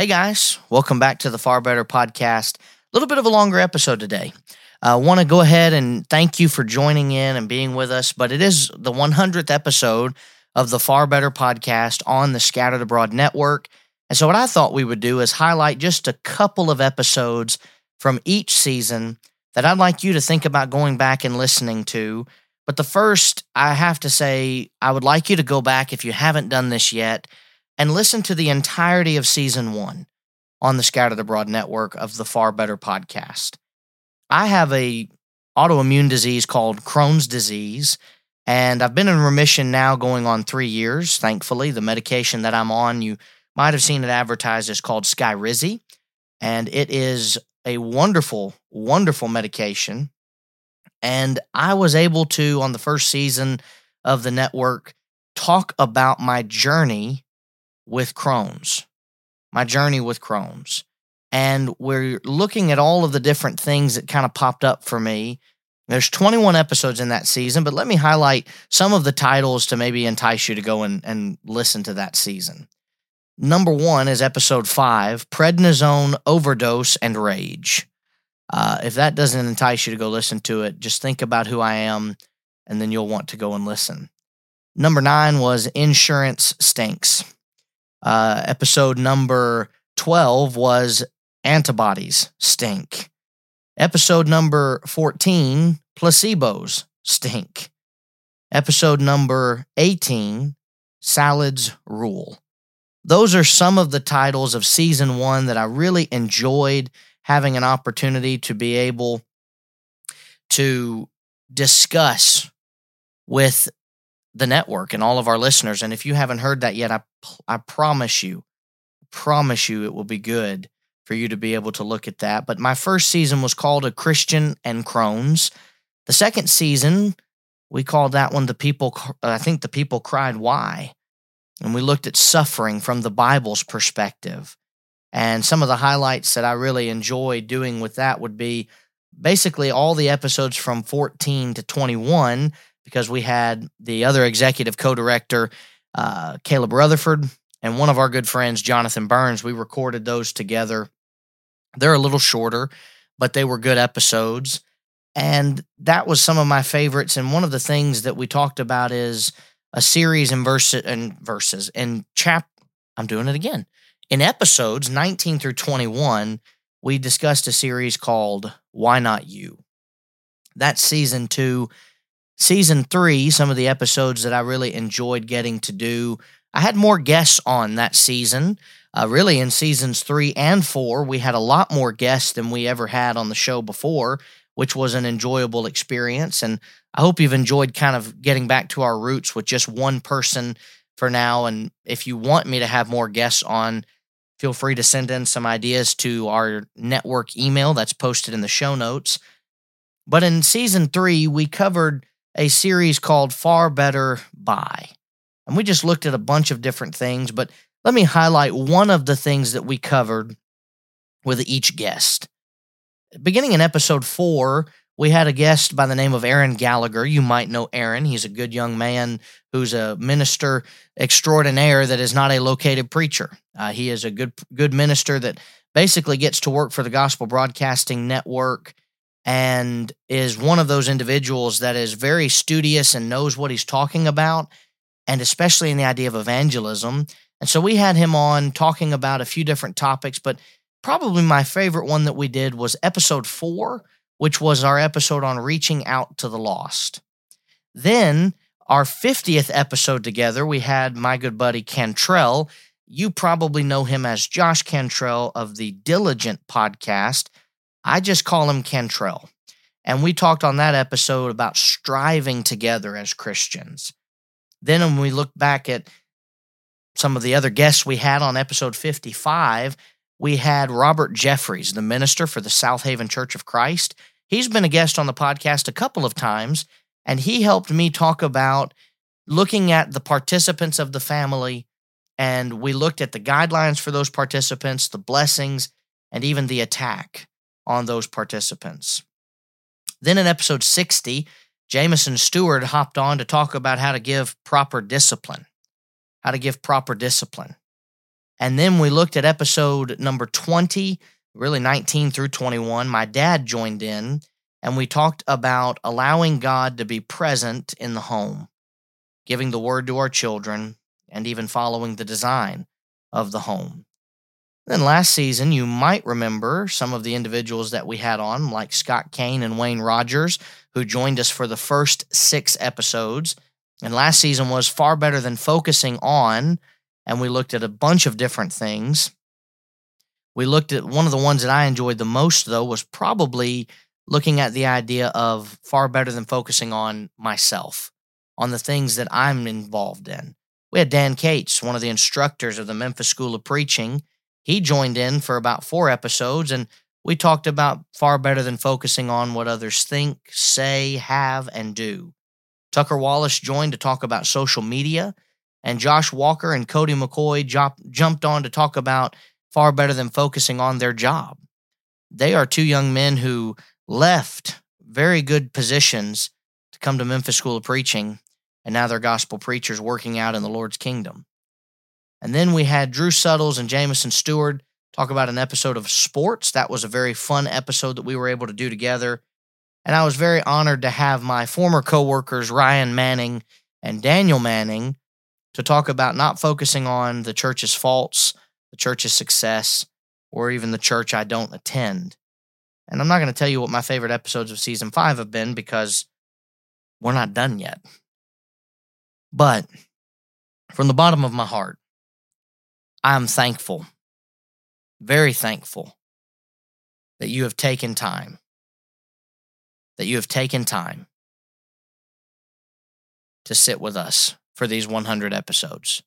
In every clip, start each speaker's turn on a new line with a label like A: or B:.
A: Hey guys, welcome back to the Far Better Podcast. A little bit of a longer episode today. I uh, want to go ahead and thank you for joining in and being with us, but it is the 100th episode of the Far Better Podcast on the Scattered Abroad Network. And so, what I thought we would do is highlight just a couple of episodes from each season that I'd like you to think about going back and listening to. But the first, I have to say, I would like you to go back if you haven't done this yet and listen to the entirety of season one on the Scattered Abroad network of the Far Better podcast. I have a autoimmune disease called Crohn's disease, and I've been in remission now going on three years, thankfully. The medication that I'm on, you might have seen it advertised as called Skyrizi, and it is a wonderful, wonderful medication. And I was able to, on the first season of the network, talk about my journey with Crohn's, my journey with Crohn's. And we're looking at all of the different things that kind of popped up for me. There's 21 episodes in that season, but let me highlight some of the titles to maybe entice you to go and, and listen to that season. Number one is episode five Prednisone Overdose and Rage. Uh, if that doesn't entice you to go listen to it, just think about who I am and then you'll want to go and listen. Number nine was Insurance Stinks. Uh, episode number 12 was Antibodies Stink. Episode number 14, Placebos Stink. Episode number 18, Salads Rule. Those are some of the titles of season one that I really enjoyed having an opportunity to be able to discuss with the network and all of our listeners. And if you haven't heard that yet, I I promise you, promise you, it will be good for you to be able to look at that. But my first season was called A Christian and Crohn's. The second season, we called that one the people. Uh, I think the people cried why, and we looked at suffering from the Bible's perspective. And some of the highlights that I really enjoy doing with that would be basically all the episodes from 14 to 21 because we had the other executive co-director, uh, Caleb Rutherford, and one of our good friends, Jonathan Burns. We recorded those together. They're a little shorter, but they were good episodes. And that was some of my favorites. And one of the things that we talked about is a series in verse and verses in chap. I'm doing it again. In episodes 19 through 21, we discussed a series called Why Not You. That's season two Season three, some of the episodes that I really enjoyed getting to do. I had more guests on that season. Uh, really, in seasons three and four, we had a lot more guests than we ever had on the show before, which was an enjoyable experience. And I hope you've enjoyed kind of getting back to our roots with just one person for now. And if you want me to have more guests on, feel free to send in some ideas to our network email that's posted in the show notes. But in season three, we covered a series called Far Better Buy. And we just looked at a bunch of different things, but let me highlight one of the things that we covered with each guest. Beginning in episode four, we had a guest by the name of Aaron Gallagher. You might know Aaron. He's a good young man who's a minister extraordinaire that is not a located preacher. Uh, he is a good good minister that basically gets to work for the Gospel Broadcasting Network and is one of those individuals that is very studious and knows what he's talking about, and especially in the idea of evangelism. And so we had him on talking about a few different topics, but probably my favorite one that we did was episode four, which was our episode on reaching out to the lost. Then, our 50th episode together, we had my good buddy Cantrell. You probably know him as Josh Cantrell of the Diligent podcast. I just call him Cantrell. And we talked on that episode about striving together as Christians. Then, when we look back at some of the other guests we had on episode 55, we had Robert Jeffries, the minister for the South Haven Church of Christ. He's been a guest on the podcast a couple of times, and he helped me talk about looking at the participants of the family. And we looked at the guidelines for those participants, the blessings, and even the attack on those participants. Then in episode 60, Jameson Stewart hopped on to talk about how to give proper discipline, how to give proper discipline. And then we looked at episode number 20, really 19 through 21. My dad joined in and we talked about allowing God to be present in the home, giving the word to our children, and even following the design of the home. Then last season, you might remember some of the individuals that we had on, like Scott Kane and Wayne Rogers, who joined us for the first six episodes. And last season was far better than focusing on, and we looked at a bunch of different things. We looked at one of the ones that I enjoyed the most, though, was probably looking at the idea of far better than focusing on myself, on the things that I'm involved in. We had Dan Cates, one of the instructors of the Memphis School of Preaching. He joined in for about four episodes, and we talked about far better than focusing on what others think, say, have, and do. Tucker Wallace joined to talk about social media, and Josh Walker and Cody McCoy jumped on to talk about far better than focusing on their job. They are two young men who left very good positions to come to Memphis School of Preaching, and now they're gospel preachers working out in the Lord's kingdom. And then we had Drew Suttles and Jamison Stewart talk about an episode of sports. That was a very fun episode that we were able to do together. And I was very honored to have my former coworkers, Ryan Manning and Daniel Manning, to talk about not focusing on the church's faults, the church's success, or even the church I don't attend. And I'm not going to tell you what my favorite episodes of season five have been because we're not done yet. But from the bottom of my heart, I am thankful, very thankful that you have taken time, that you have taken time to sit with us for these 100 episodes.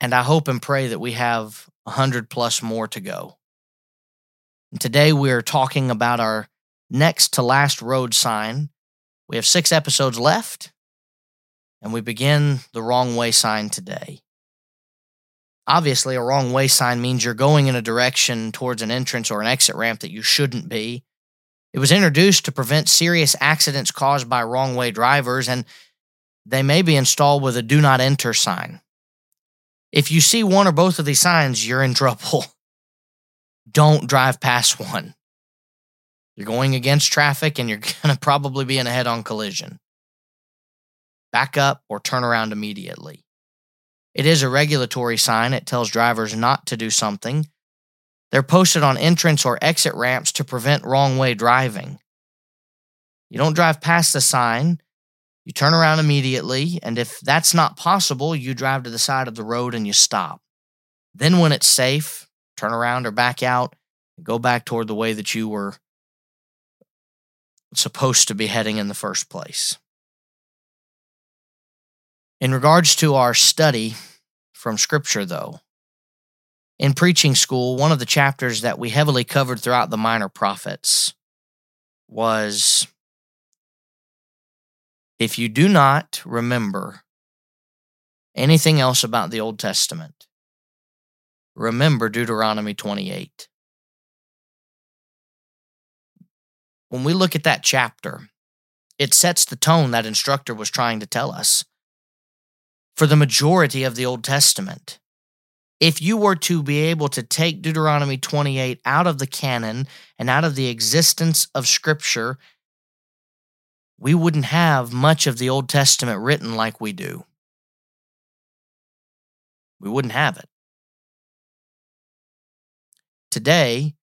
A: And I hope and pray that we have 100 plus more to go. And today we're talking about our next to last road sign. We have six episodes left, and we begin the wrong way sign today. Obviously, a wrong way sign means you're going in a direction towards an entrance or an exit ramp that you shouldn't be. It was introduced to prevent serious accidents caused by wrong way drivers, and they may be installed with a do not enter sign. If you see one or both of these signs, you're in trouble. don't drive past one. You're going against traffic and you're going to probably be in a head on collision. Back up or turn around immediately. It is a regulatory sign. It tells drivers not to do something. They're posted on entrance or exit ramps to prevent wrong way driving. You don't drive past the sign, you turn around immediately, and if that's not possible, you drive to the side of the road and you stop. Then, when it's safe, turn around or back out, go back toward the way that you were supposed to be heading in the first place. In regards to our study from Scripture, though, in preaching school, one of the chapters that we heavily covered throughout the minor prophets was if you do not remember anything else about the Old Testament, remember Deuteronomy 28. When we look at that chapter, it sets the tone that instructor was trying to tell us. For the majority of the Old Testament, if you were to be able to take Deuteronomy 28 out of the canon and out of the existence of Scripture, we wouldn't have much of the Old Testament written like we do. We wouldn't have it. Today,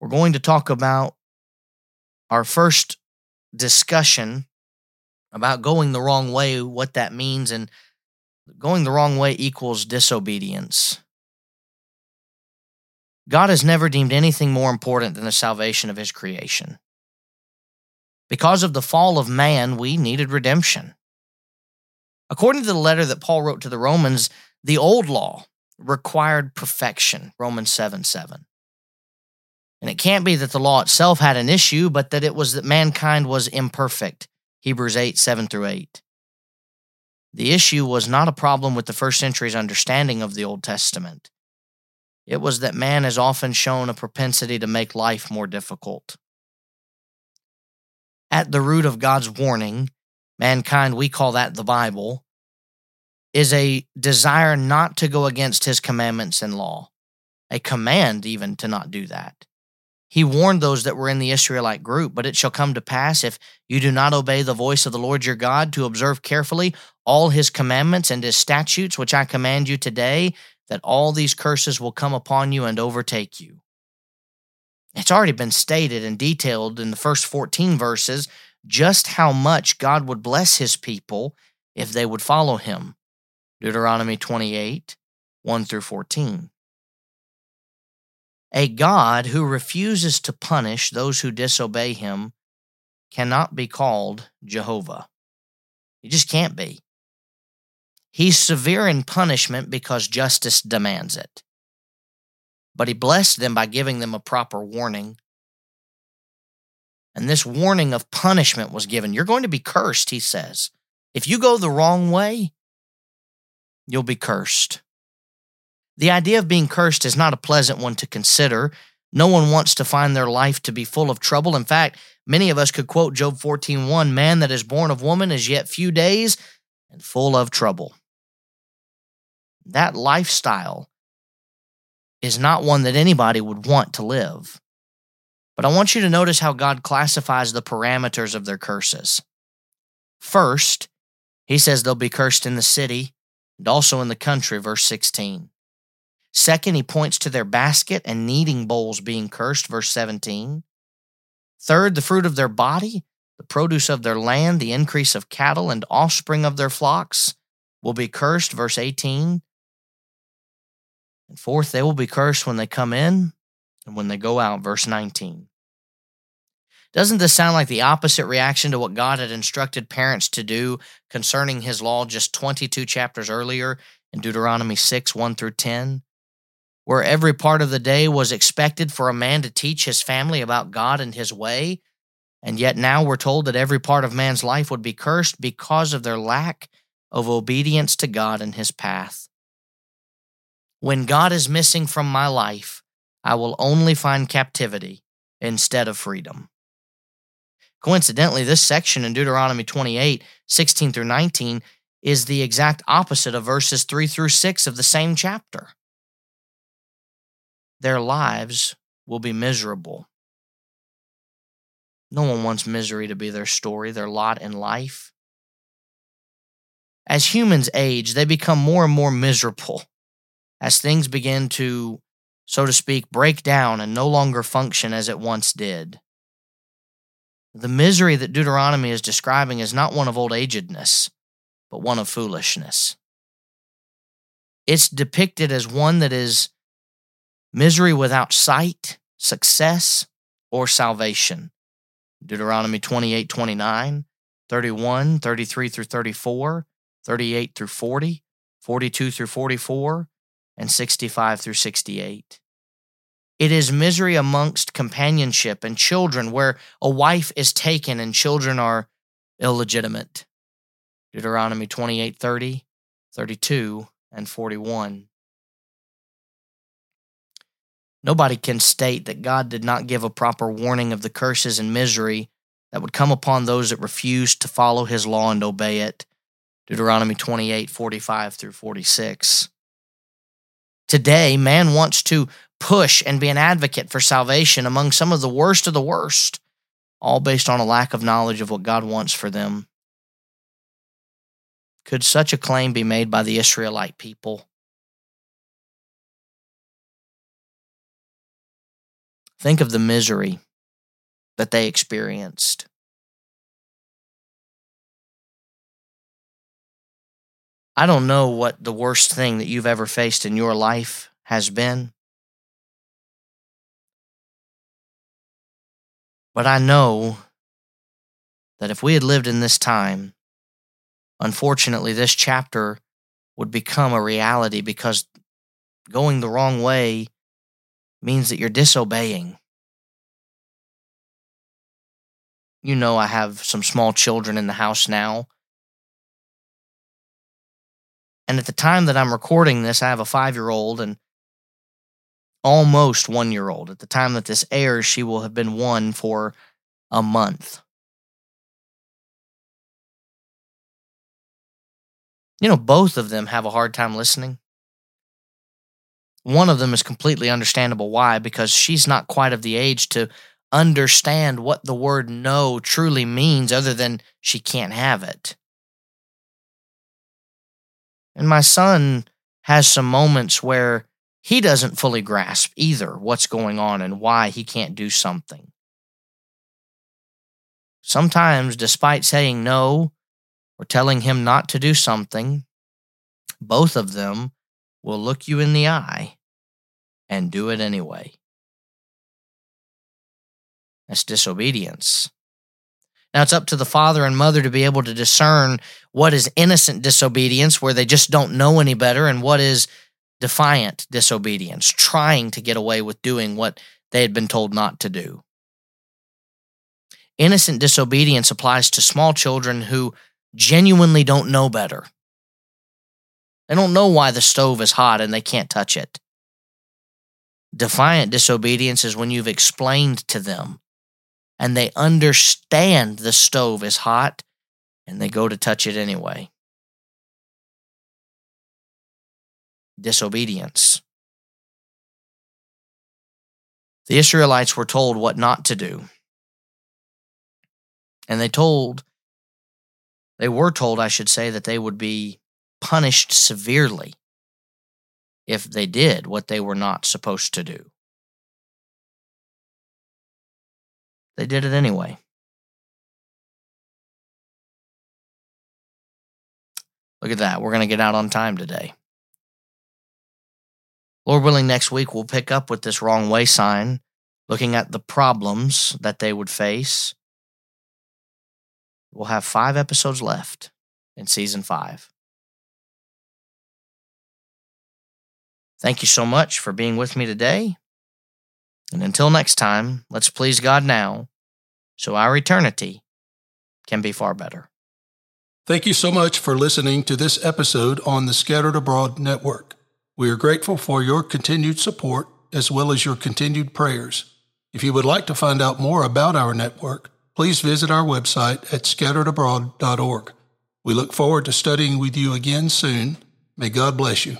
A: we're going to talk about our first discussion about going the wrong way, what that means, and going the wrong way equals disobedience. God has never deemed anything more important than the salvation of his creation. Because of the fall of man, we needed redemption. According to the letter that Paul wrote to the Romans, the old law required perfection, Romans 7 7. And it can't be that the law itself had an issue, but that it was that mankind was imperfect. Hebrews 8, 7 through 8. The issue was not a problem with the first century's understanding of the Old Testament. It was that man has often shown a propensity to make life more difficult. At the root of God's warning, mankind, we call that the Bible, is a desire not to go against his commandments and law, a command even to not do that. He warned those that were in the Israelite group, but it shall come to pass if you do not obey the voice of the Lord your God to observe carefully all his commandments and his statutes, which I command you today, that all these curses will come upon you and overtake you. It's already been stated and detailed in the first 14 verses just how much God would bless his people if they would follow him. Deuteronomy 28 1 through 14. A God who refuses to punish those who disobey him cannot be called Jehovah. He just can't be. He's severe in punishment because justice demands it. But he blessed them by giving them a proper warning. And this warning of punishment was given. You're going to be cursed, he says. If you go the wrong way, you'll be cursed. The idea of being cursed is not a pleasant one to consider. No one wants to find their life to be full of trouble. In fact, many of us could quote Job 14:1, man that is born of woman is yet few days and full of trouble. That lifestyle is not one that anybody would want to live. But I want you to notice how God classifies the parameters of their curses. First, he says they'll be cursed in the city and also in the country, verse 16. Second, he points to their basket and kneading bowls being cursed, verse 17. Third, the fruit of their body, the produce of their land, the increase of cattle and offspring of their flocks will be cursed, verse 18. And fourth, they will be cursed when they come in and when they go out, verse 19. Doesn't this sound like the opposite reaction to what God had instructed parents to do concerning his law just 22 chapters earlier in Deuteronomy 6 1 through 10? where every part of the day was expected for a man to teach his family about God and his way. And yet now we're told that every part of man's life would be cursed because of their lack of obedience to God and his path. When God is missing from my life, I will only find captivity instead of freedom. Coincidentally, this section in Deuteronomy 28 16 through 19 is the exact opposite of verses 3 through 6 of the same chapter their lives will be miserable. No one wants misery to be their story, their lot in life. As humans age, they become more and more miserable as things begin to, so to speak, break down and no longer function as it once did. The misery that Deuteronomy is describing is not one of old agedness, but one of foolishness. It's depicted as one that is misery without sight, success, or salvation. Deuteronomy 28 29, 31, 33 through 34, 38 through 40, 42 through 44, and 65 through 68. It is misery amongst companionship and children where a wife is taken and children are illegitimate. Deuteronomy 28 30, 32, and 41. Nobody can state that God did not give a proper warning of the curses and misery that would come upon those that refused to follow his law and obey it. Deuteronomy 28 45 through 46. Today, man wants to push and be an advocate for salvation among some of the worst of the worst, all based on a lack of knowledge of what God wants for them. Could such a claim be made by the Israelite people? Think of the misery that they experienced. I don't know what the worst thing that you've ever faced in your life has been. But I know that if we had lived in this time, unfortunately, this chapter would become a reality because going the wrong way means that you're disobeying. You know, I have some small children in the house now. And at the time that I'm recording this, I have a five year old and almost one year old. At the time that this airs, she will have been one for a month. You know, both of them have a hard time listening. One of them is completely understandable why, because she's not quite of the age to understand what the word no truly means, other than she can't have it. And my son has some moments where he doesn't fully grasp either what's going on and why he can't do something. Sometimes, despite saying no or telling him not to do something, both of them will look you in the eye and do it anyway. That's disobedience. Now it's up to the father and mother to be able to discern what is innocent disobedience, where they just don't know any better, and what is defiant disobedience, trying to get away with doing what they had been told not to do. Innocent disobedience applies to small children who genuinely don't know better. They don't know why the stove is hot and they can't touch it. Defiant disobedience is when you've explained to them and they understand the stove is hot and they go to touch it anyway. disobedience. The Israelites were told what not to do. And they told, they were told, I should say, that they would be punished severely if they did what they were not supposed to do. They did it anyway. Look at that. We're going to get out on time today. Lord willing, next week we'll pick up with this wrong way sign, looking at the problems that they would face. We'll have five episodes left in season five. Thank you so much for being with me today. And until next time, let's please God now so our eternity can be far better.
B: Thank you so much for listening to this episode on the Scattered Abroad Network. We are grateful for your continued support as well as your continued prayers. If you would like to find out more about our network, please visit our website at scatteredabroad.org. We look forward to studying with you again soon. May God bless you.